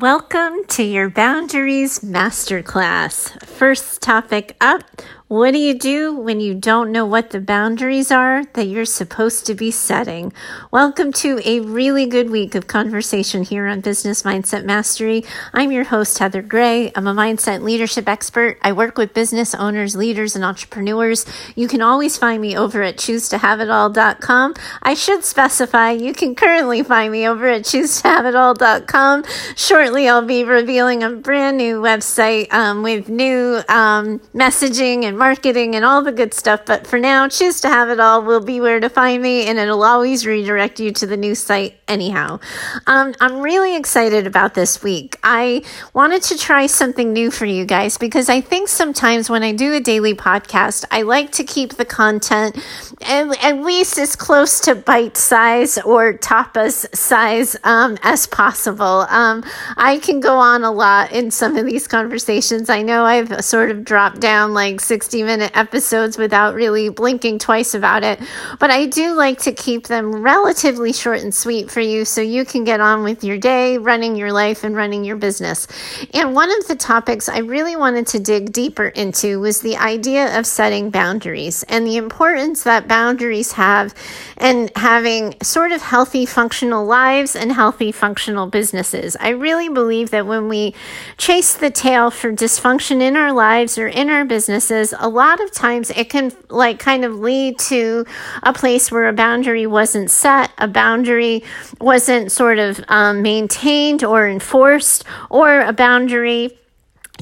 Welcome to your Boundaries Masterclass. First topic up what do you do when you don't know what the boundaries are that you're supposed to be setting? Welcome to a really good week of conversation here on Business Mindset Mastery. I'm your host, Heather Gray. I'm a mindset leadership expert. I work with business owners, leaders, and entrepreneurs. You can always find me over at choosetohaveitall.com. I should specify you can currently find me over at choosetohaveitall.com. Shortly, I'll be revealing a brand new website um, with new um, messaging and marketing and all the good stuff. But for now, choose to have it all will be where to find me, and it'll always redirect you to the new site anyhow. Um, I'm really excited about this week. I wanted to try something new for you guys because I think sometimes when I do a daily podcast, I like to keep the content at, at least as close to bite size or tapas size um, as possible. Um, I can go on a lot in some of these conversations. I know I've sort of dropped down like 60 60 minute episodes without really blinking twice about it. But I do like to keep them relatively short and sweet for you so you can get on with your day, running your life, and running your business. And one of the topics I really wanted to dig deeper into was the idea of setting boundaries and the importance that boundaries have and having sort of healthy, functional lives and healthy, functional businesses. I really believe that when we chase the tail for dysfunction in our lives or in our businesses, a lot of times it can like kind of lead to a place where a boundary wasn't set, a boundary wasn't sort of um, maintained or enforced, or a boundary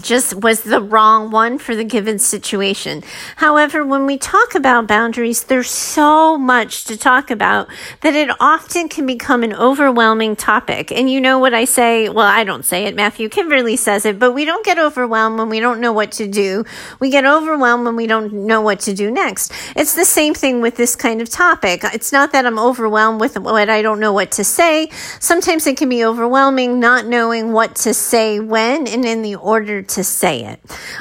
just was the wrong one for the given situation. However, when we talk about boundaries, there's so much to talk about that it often can become an overwhelming topic. And you know what I say? Well, I don't say it. Matthew Kimberley says it, but we don't get overwhelmed when we don't know what to do. We get overwhelmed when we don't know what to do next. It's the same thing with this kind of topic. It's not that I'm overwhelmed with what I don't know what to say. Sometimes it can be overwhelming not knowing what to say when and in the order to say it.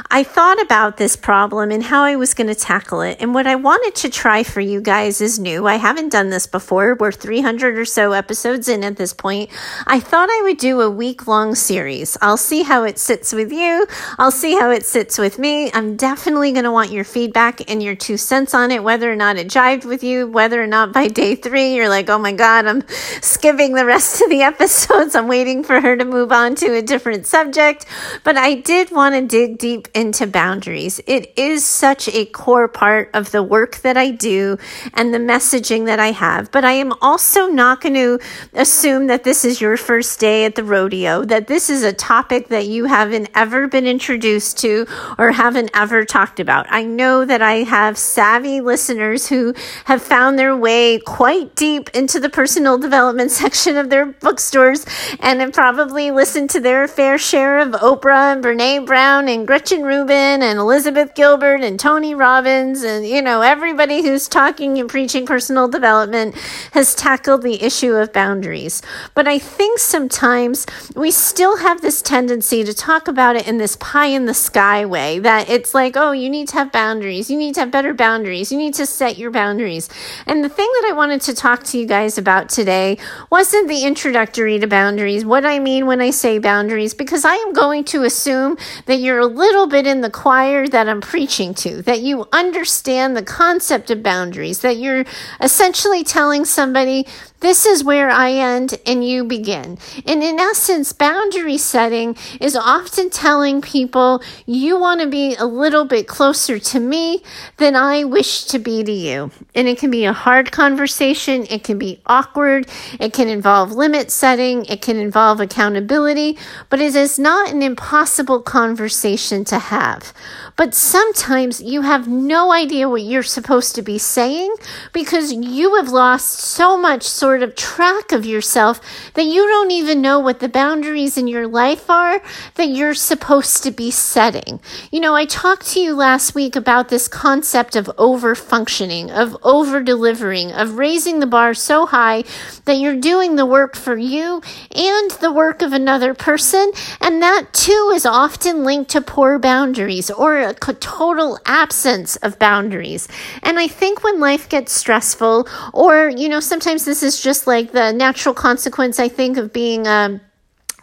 I thought about this problem and how I was going to tackle it. And what I wanted to try for you guys is new. I haven't done this before. We're 300 or so episodes in at this point. I thought I would do a week long series. I'll see how it sits with you. I'll see how it sits with me. I'm definitely going to want your feedback and your two cents on it, whether or not it jived with you, whether or not by day three you're like, oh my God, I'm skipping the rest of the episodes. I'm waiting for her to move on to a different subject. But I did did want to dig deep into boundaries. It is such a core part of the work that I do and the messaging that I have. But I am also not going to assume that this is your first day at the rodeo, that this is a topic that you haven't ever been introduced to or haven't ever talked about. I know that I have savvy listeners who have found their way quite deep into the personal development section of their bookstores and have probably listened to their fair share of Oprah and Brene Brown and Gretchen Rubin and Elizabeth Gilbert and Tony Robbins and, you know, everybody who's talking and preaching personal development has tackled the issue of boundaries. But I think sometimes we still have this tendency to talk about it in this pie in the sky way that it's like, oh, you need to have boundaries. You need to have better boundaries. You need to set your boundaries. And the thing that I wanted to talk to you guys about today wasn't the introductory to boundaries, what I mean when I say boundaries, because I am going to assume that you're a little bit in the choir that I'm preaching to, that you understand the concept of boundaries, that you're essentially telling somebody, this is where I end and you begin. And in essence, boundary setting is often telling people you want to be a little bit closer to me than I wish to be to you. And it can be a hard conversation, it can be awkward, it can involve limit setting, it can involve accountability, but it is not an impossible conversation to have. But sometimes you have no idea what you're supposed to be saying because you have lost so much sort of track of yourself that you don't even know what the boundaries in your life are that you're supposed to be setting. You know, I talked to you last week about this concept of over functioning, of over delivering, of raising the bar so high that you're doing the work for you and the work of another person. And that too is often linked to poor boundaries or a total absence of boundaries. And I think when life gets stressful, or, you know, sometimes this is just like the natural consequence, I think, of being a um,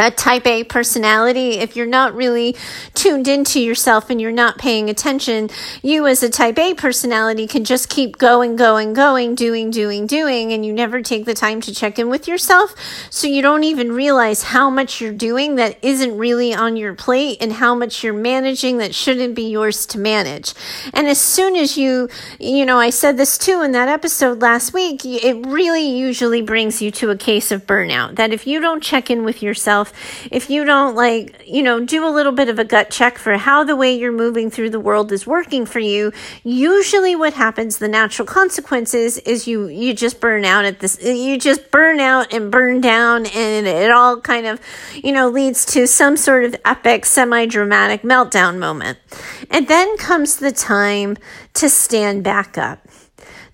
a type A personality, if you're not really tuned into yourself and you're not paying attention, you as a type A personality can just keep going, going, going, doing, doing, doing, and you never take the time to check in with yourself. So you don't even realize how much you're doing that isn't really on your plate and how much you're managing that shouldn't be yours to manage. And as soon as you, you know, I said this too in that episode last week, it really usually brings you to a case of burnout. That if you don't check in with yourself, yourself, if you don't like, you know, do a little bit of a gut check for how the way you're moving through the world is working for you, usually what happens, the natural consequences is you, you just burn out at this, you just burn out and burn down and it all kind of, you know, leads to some sort of epic, semi dramatic meltdown moment. And then comes the time to stand back up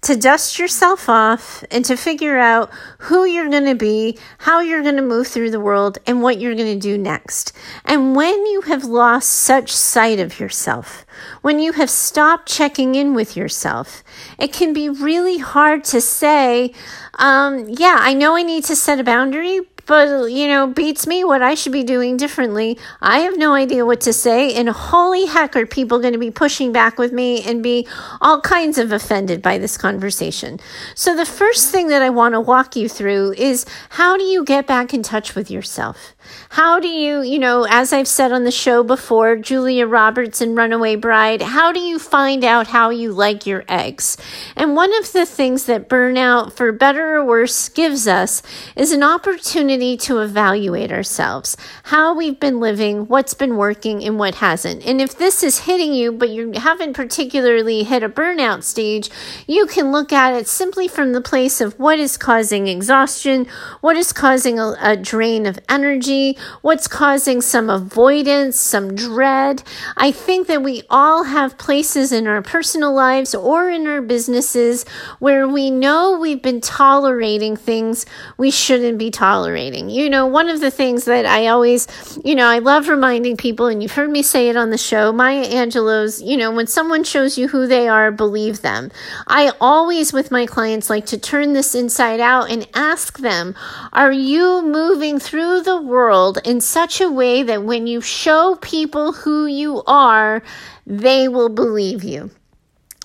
to dust yourself off and to figure out who you're going to be, how you're going to move through the world, and what you're going to do next. And when you have lost such sight of yourself, when you have stopped checking in with yourself, it can be really hard to say, um, yeah, I know I need to set a boundary, but you know, beats me what I should be doing differently. I have no idea what to say, and holy heck, are people going to be pushing back with me and be all kinds of offended by this conversation? So, the first thing that I want to walk you through is how do you get back in touch with yourself? How do you, you know, as I've said on the show before, Julia Roberts and Runaway Bride, how do you find out how you like your eggs? And one of the things that burnout, for better or worse, gives us is an opportunity to evaluate ourselves, how we've been living, what's been working, and what hasn't. And if this is hitting you, but you haven't particularly hit a burnout stage, you can look at it simply from the place of what is causing exhaustion, what is causing a, a drain of energy what's causing some avoidance, some dread. I think that we all have places in our personal lives or in our businesses where we know we've been tolerating things we shouldn't be tolerating. You know, one of the things that I always, you know, I love reminding people, and you've heard me say it on the show, Maya Angelou's, you know, when someone shows you who they are, believe them. I always, with my clients, like to turn this inside out and ask them, are you moving through the world? World in such a way that when you show people who you are, they will believe you.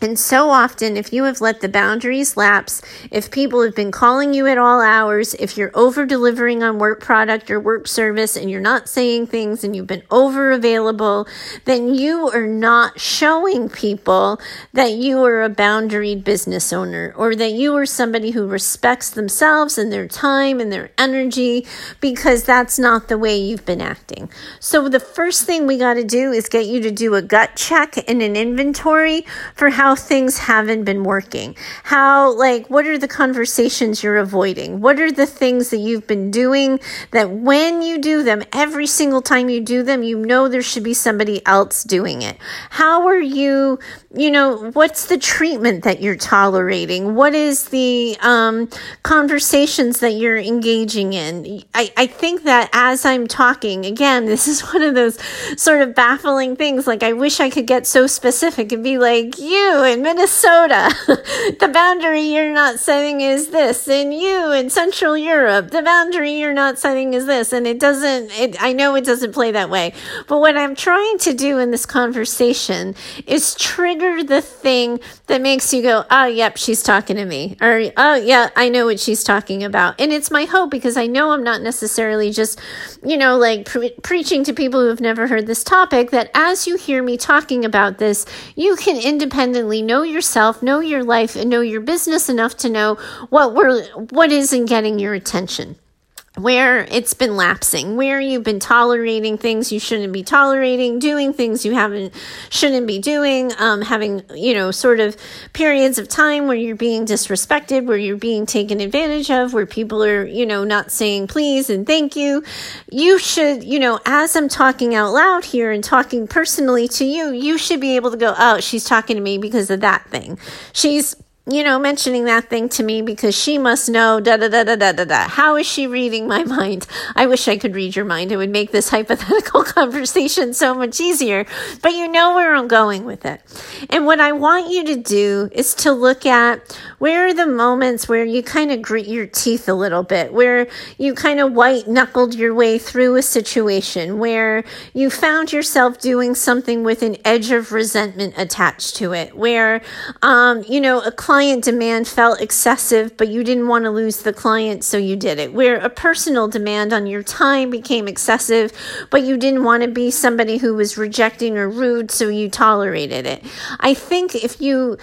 And so often, if you have let the boundaries lapse, if people have been calling you at all hours, if you're over delivering on work product or work service and you're not saying things and you've been over available, then you are not showing people that you are a boundaried business owner or that you are somebody who respects themselves and their time and their energy because that's not the way you've been acting. So the first thing we got to do is get you to do a gut check and an inventory for how how things haven't been working. How, like, what are the conversations you're avoiding? What are the things that you've been doing that when you do them, every single time you do them, you know there should be somebody else doing it? How are you, you know, what's the treatment that you're tolerating? What is the um, conversations that you're engaging in? I, I think that as I'm talking, again, this is one of those sort of baffling things. Like, I wish I could get so specific and be like, you in Minnesota, the boundary you're not setting is this. And you in Central Europe, the boundary you're not setting is this. And it doesn't, it, I know it doesn't play that way. But what I'm trying to do in this conversation is trigger the thing that makes you go, oh, yep, she's talking to me. Or, oh, yeah, I know what she's talking about. And it's my hope because I know I'm not necessarily just, you know, like pre- preaching to people who have never heard this topic, that as you hear me talking about this, you can independently know yourself, know your life, and know your business enough to know what we're what isn't getting your attention where it's been lapsing, where you've been tolerating things you shouldn't be tolerating, doing things you haven't shouldn't be doing, um, having you know sort of periods of time where you're being disrespected, where you're being taken advantage of, where people are you know not saying please and thank you. You should you know as I'm talking out loud here and talking personally to you, you should be able to go, oh, she's talking to me because of that thing. She's you know, mentioning that thing to me because she must know da da da da da da da. How is she reading my mind? I wish I could read your mind. It would make this hypothetical conversation so much easier. But you know where I'm going with it. And what I want you to do is to look at where are the moments where you kind of grit your teeth a little bit, where you kind of white knuckled your way through a situation, where you found yourself doing something with an edge of resentment attached to it, where, um, you know, a client client demand felt excessive, but you didn't want to lose the client, so you did it. Where a personal demand on your time became excessive, but you didn't want to be somebody who was rejecting or rude, so you tolerated it. I think if you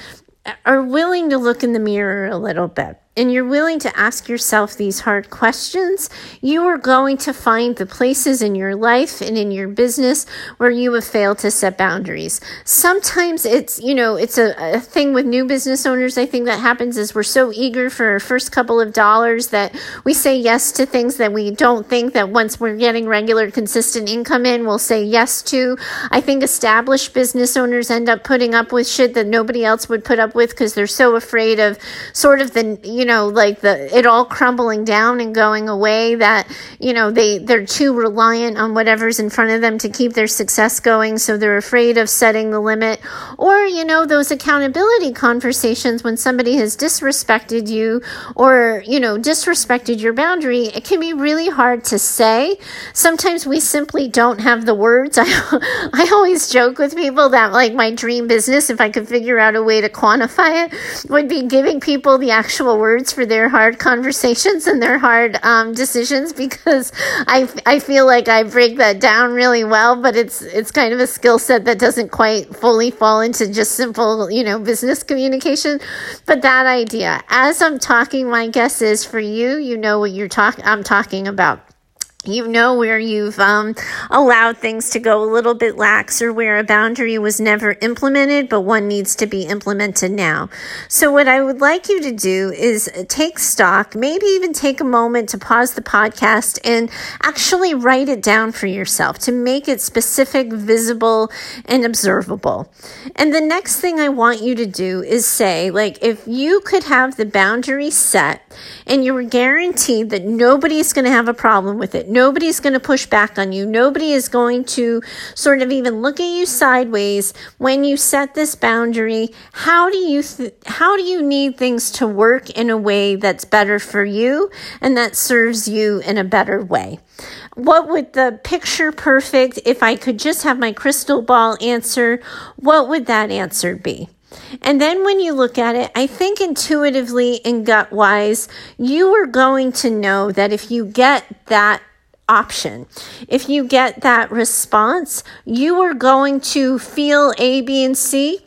are willing to look in the mirror a little bit, and you're willing to ask yourself these hard questions, you are going to find the places in your life and in your business where you have failed to set boundaries. Sometimes it's, you know, it's a, a thing with new business owners. I think that happens is we're so eager for our first couple of dollars that we say yes to things that we don't think that once we're getting regular, consistent income in, we'll say yes to. I think established business owners end up putting up with shit that nobody else would put up with because they're so afraid of sort of the, you you know, like the it all crumbling down and going away that, you know, they they're too reliant on whatever's in front of them to keep their success going, so they're afraid of setting the limit. Or, you know, those accountability conversations when somebody has disrespected you or, you know, disrespected your boundary, it can be really hard to say. Sometimes we simply don't have the words. I I always joke with people that like my dream business if I could figure out a way to quantify it would be giving people the actual words words for their hard conversations and their hard um, decisions because I, I feel like I break that down really well, but it's it's kind of a skill set that doesn't quite fully fall into just simple, you know, business communication. But that idea, as I'm talking, my guess is for you, you know what you're talking. I'm talking about you know where you've um, allowed things to go a little bit lax or where a boundary was never implemented but one needs to be implemented now. So what i would like you to do is take stock maybe even take a moment to pause the podcast and actually write it down for yourself to make it specific visible and observable. And the next thing i want you to do is say like if you could have the boundary set and you were guaranteed that nobody's going to have a problem with it Nobody's going to push back on you. Nobody is going to sort of even look at you sideways when you set this boundary. How do you th- how do you need things to work in a way that's better for you and that serves you in a better way? What would the picture perfect if I could just have my crystal ball answer, what would that answer be? And then when you look at it, I think intuitively and gut wise, you are going to know that if you get that option. If you get that response, you are going to feel A, B, and C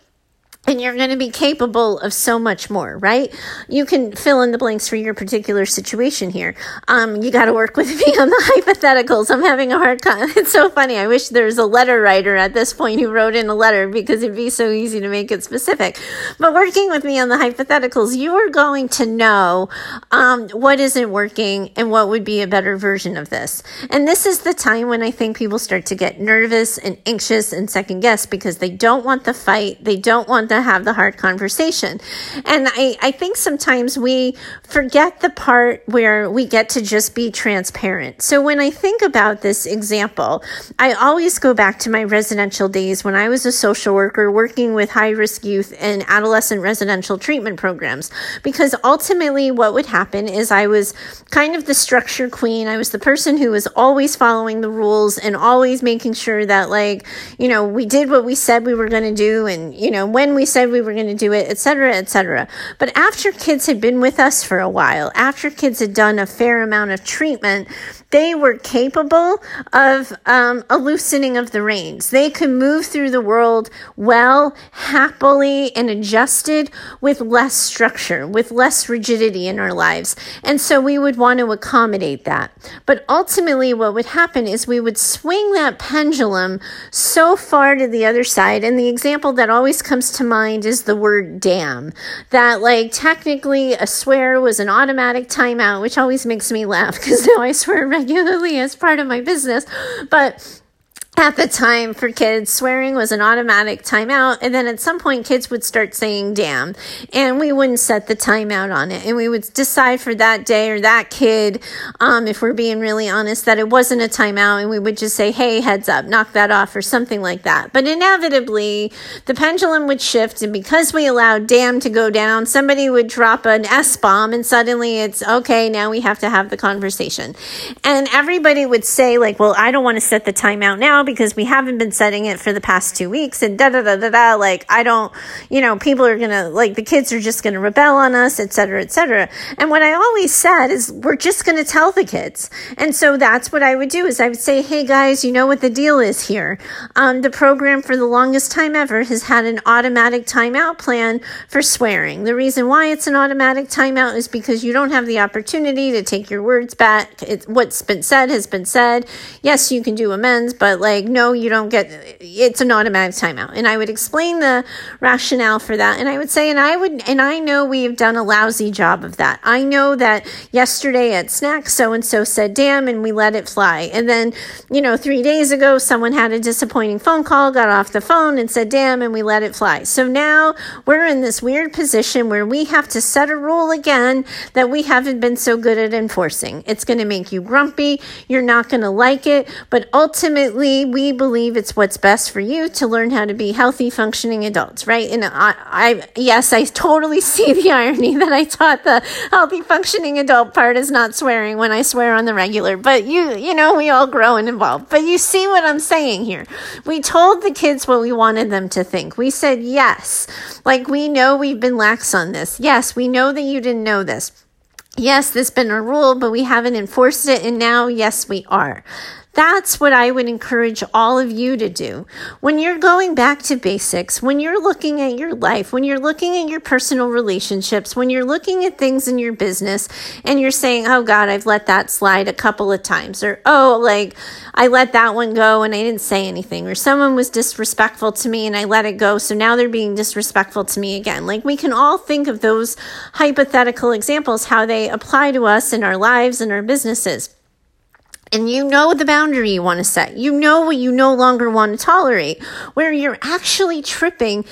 and you're going to be capable of so much more, right? You can fill in the blanks for your particular situation here. Um, you got to work with me on the hypotheticals. I'm having a hard time. It's so funny. I wish there was a letter writer at this point who wrote in a letter because it'd be so easy to make it specific. But working with me on the hypotheticals, you are going to know um, what isn't working and what would be a better version of this. And this is the time when I think people start to get nervous and anxious and second guess because they don't want the fight. They don't want the to have the hard conversation. And I, I think sometimes we forget the part where we get to just be transparent. So when I think about this example, I always go back to my residential days when I was a social worker working with high risk youth and adolescent residential treatment programs. Because ultimately, what would happen is I was kind of the structure queen. I was the person who was always following the rules and always making sure that, like, you know, we did what we said we were going to do. And, you know, when we said we were going to do it, etc., etc. But after kids had been with us for a while, after kids had done a fair amount of treatment, they were capable of um, a loosening of the reins. They could move through the world well, happily, and adjusted with less structure, with less rigidity in our lives. And so we would want to accommodate that. But ultimately, what would happen is we would swing that pendulum so far to the other side. And the example that always comes to mind is the word damn. That, like, technically a swear was an automatic timeout, which always makes me laugh because now I swear regularly as part of my business. But at the time for kids, swearing was an automatic timeout. And then at some point, kids would start saying damn. And we wouldn't set the timeout on it. And we would decide for that day or that kid, um, if we're being really honest, that it wasn't a timeout. And we would just say, hey, heads up, knock that off or something like that. But inevitably, the pendulum would shift. And because we allowed damn to go down, somebody would drop an S bomb. And suddenly it's okay, now we have to have the conversation. And everybody would say, like, well, I don't want to set the timeout now because we haven't been setting it for the past two weeks and da da da da da. Like, I don't, you know, people are gonna, like, the kids are just gonna rebel on us, et cetera, et cetera. And what I always said is, we're just gonna tell the kids. And so that's what I would do is I would say, hey guys, you know what the deal is here. Um, the program for the longest time ever has had an automatic timeout plan for swearing. The reason why it's an automatic timeout is because you don't have the opportunity to take your words back. It's, what's been said has been said. Yes, you can do amends, but like, like, no, you don't get it's an automatic timeout. And I would explain the rationale for that. And I would say, and I would, and I know we have done a lousy job of that. I know that yesterday at snack, so and so said damn, and we let it fly. And then, you know, three days ago, someone had a disappointing phone call, got off the phone and said damn, and we let it fly. So now we're in this weird position where we have to set a rule again that we haven't been so good at enforcing. It's going to make you grumpy. You're not going to like it. But ultimately, we believe it's what's best for you to learn how to be healthy, functioning adults, right? And I, I, yes, I totally see the irony that I taught the healthy, functioning adult part is not swearing when I swear on the regular, but you, you know, we all grow and evolve. But you see what I'm saying here. We told the kids what we wanted them to think. We said, yes, like we know we've been lax on this. Yes, we know that you didn't know this. Yes, this has been a rule, but we haven't enforced it. And now, yes, we are. That's what I would encourage all of you to do. When you're going back to basics, when you're looking at your life, when you're looking at your personal relationships, when you're looking at things in your business and you're saying, oh God, I've let that slide a couple of times, or oh, like I let that one go and I didn't say anything, or someone was disrespectful to me and I let it go, so now they're being disrespectful to me again. Like we can all think of those hypothetical examples, how they apply to us in our lives and our businesses and you know the boundary you want to set. You know what you no longer want to tolerate. Where you're actually tripping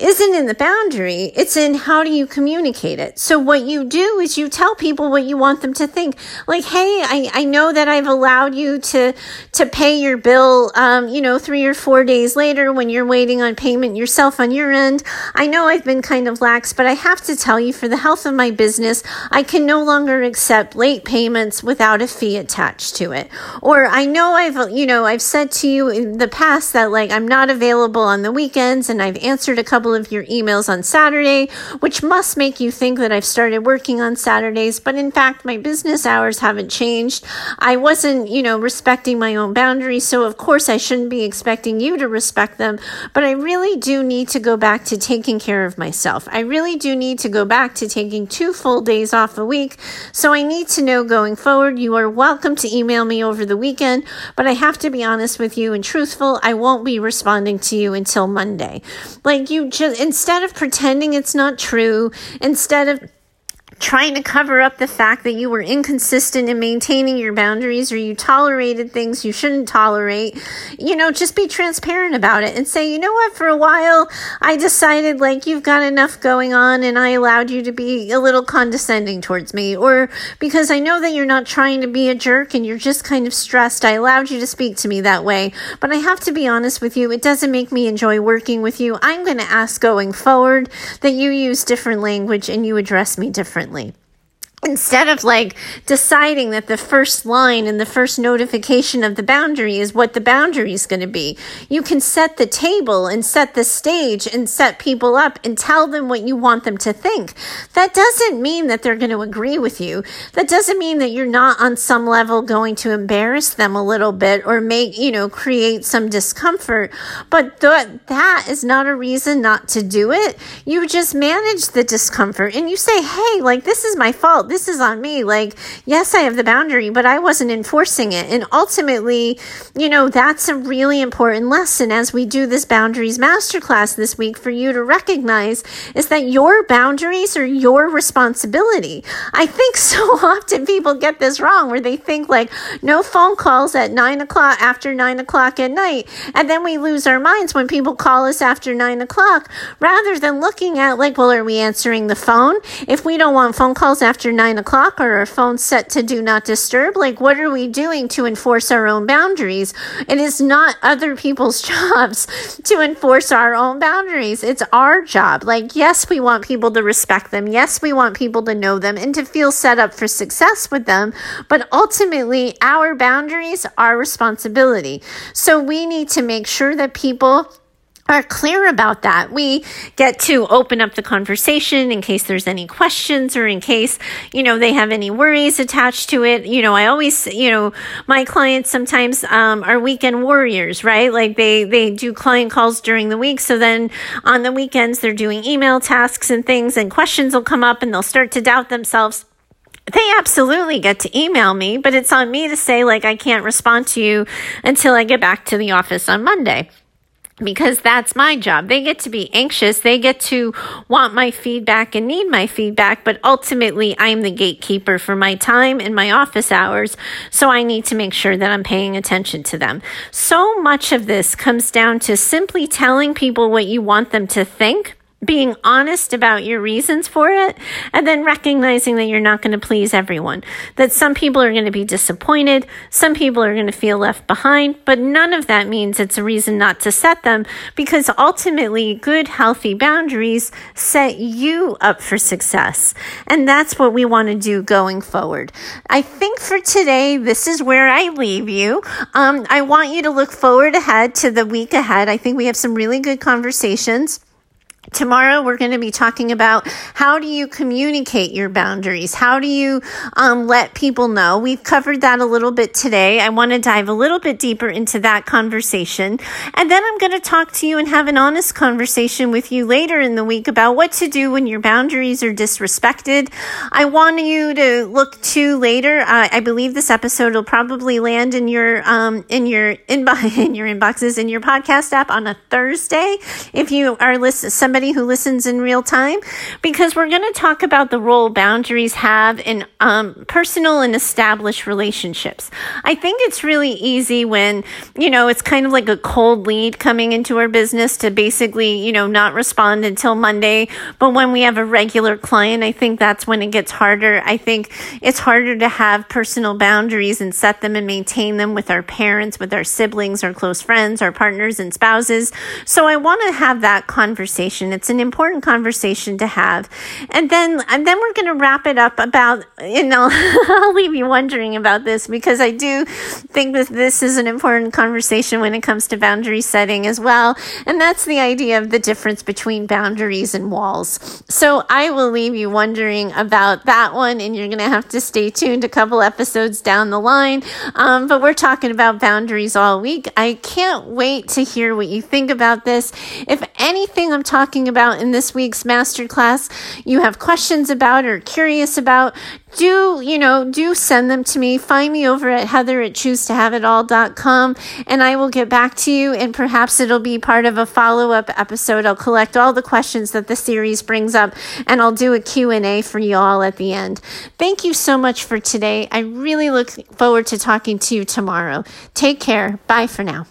isn't in the boundary, it's in how do you communicate it. So what you do is you tell people what you want them to think. Like, hey, I, I know that I've allowed you to to pay your bill um, you know, three or four days later when you're waiting on payment yourself on your end. I know I've been kind of lax, but I have to tell you for the health of my business, I can no longer accept late payments without a fee attached to it. Or I know I've you know, I've said to you in the past that like I'm not available on the weekends and I've answered a couple couple of your emails on Saturday, which must make you think that I've started working on Saturdays. But in fact, my business hours haven't changed. I wasn't, you know, respecting my own boundaries. So of course I shouldn't be expecting you to respect them. But I really do need to go back to taking care of myself. I really do need to go back to taking two full days off a week. So I need to know going forward, you are welcome to email me over the weekend, but I have to be honest with you and truthful. I won't be responding to you until Monday. Like you just instead of pretending it's not true, instead of trying to cover up the fact that you were inconsistent in maintaining your boundaries or you tolerated things you shouldn't tolerate, you know, just be transparent about it and say, you know what, for a while I decided like you've got enough going on and I allowed you to be a little condescending towards me. Or because I know that you're not trying to be a jerk and you're just kind of stressed, I allowed you to speak to me that way. But I have to be honest with you, it doesn't make me enjoy working with you. I'm going to ask going forward that you use different language and you address me differently differently instead of like deciding that the first line and the first notification of the boundary is what the boundary is going to be, you can set the table and set the stage and set people up and tell them what you want them to think. That doesn't mean that they're going to agree with you. That doesn't mean that you're not on some level going to embarrass them a little bit or make, you know, create some discomfort. But th- that is not a reason not to do it. You just manage the discomfort and you say, Hey, like this is my fault This is on me. Like, yes, I have the boundary, but I wasn't enforcing it. And ultimately, you know, that's a really important lesson as we do this boundaries masterclass this week for you to recognize is that your boundaries are your responsibility. I think so often people get this wrong where they think like no phone calls at nine o'clock after nine o'clock at night. And then we lose our minds when people call us after nine o'clock rather than looking at like, well, are we answering the phone? If we don't want phone calls after nine o'clock or our phone set to do not disturb, like what are we doing to enforce our own boundaries? It is not other people's jobs to enforce our own boundaries. It's our job. Like, yes, we want people to respect them. Yes, we want people to know them and to feel set up for success with them. But ultimately, our boundaries are responsibility. So we need to make sure that people are clear about that. We get to open up the conversation in case there's any questions or in case, you know, they have any worries attached to it. You know, I always, you know, my clients sometimes um, are weekend warriors, right? Like they, they do client calls during the week. So then on the weekends, they're doing email tasks and things and questions will come up and they'll start to doubt themselves they absolutely get to email me, but it's on me to say, like, I can't respond to you until I get back to the office on Monday because that's my job. They get to be anxious. They get to want my feedback and need my feedback, but ultimately I'm the gatekeeper for my time and my office hours. So I need to make sure that I'm paying attention to them. So much of this comes down to simply telling people what you want them to think being honest about your reasons for it and then recognizing that you're not going to please everyone. That some people are going to be disappointed, some people are going to feel left behind, but none of that means it's a reason not to set them because ultimately good, healthy boundaries set you up for success. And that's what we want to do going forward. I think for today, this is where I leave you. Um, I want you to look forward ahead to the week ahead. I think we have some really good conversations. Tomorrow, we're going to be talking about how do you communicate your boundaries? How do you um, let people know? We've covered that a little bit today. I want to dive a little bit deeper into that conversation. And then I'm going to talk to you and have an honest conversation with you later in the week about what to do when your boundaries are disrespected. I want you to look to later. Uh, I believe this episode will probably land in your um, in your inbox in your inboxes in your podcast app on a Thursday. If you are listening, somebody somebody who listens in real time because we're going to talk about the role boundaries have in um, personal and established relationships. I think it's really easy when, you know, it's kind of like a cold lead coming into our business to basically, you know, not respond until Monday. But when we have a regular client, I think that's when it gets harder. I think it's harder to have personal boundaries and set them and maintain them with our parents, with our siblings, our close friends, our partners and spouses. So I want to have that conversation It's an important conversation to have. And then, and then we're going to wrap it up about, you know, I'll leave you wondering about this because I do think that this is an important conversation when it comes to boundary setting as well. And that's the idea of the difference between boundaries and walls. So I will leave you wondering about that one and you're going to have to stay tuned a couple episodes down the line. Um, but we're talking about boundaries all week. I can't wait to hear what you think about this. If anything I'm talking talking about in this week's masterclass you have questions about or curious about, do, you know, do send them to me. Find me over at heather at choose to have it all.com and I will get back to you and perhaps it'll be part of a follow-up episode. I'll collect all the questions that the series brings up and I'll do a Q&A for you all at the end. Thank you so much for today. I really look forward to talking to you tomorrow. Take care. Bye for now.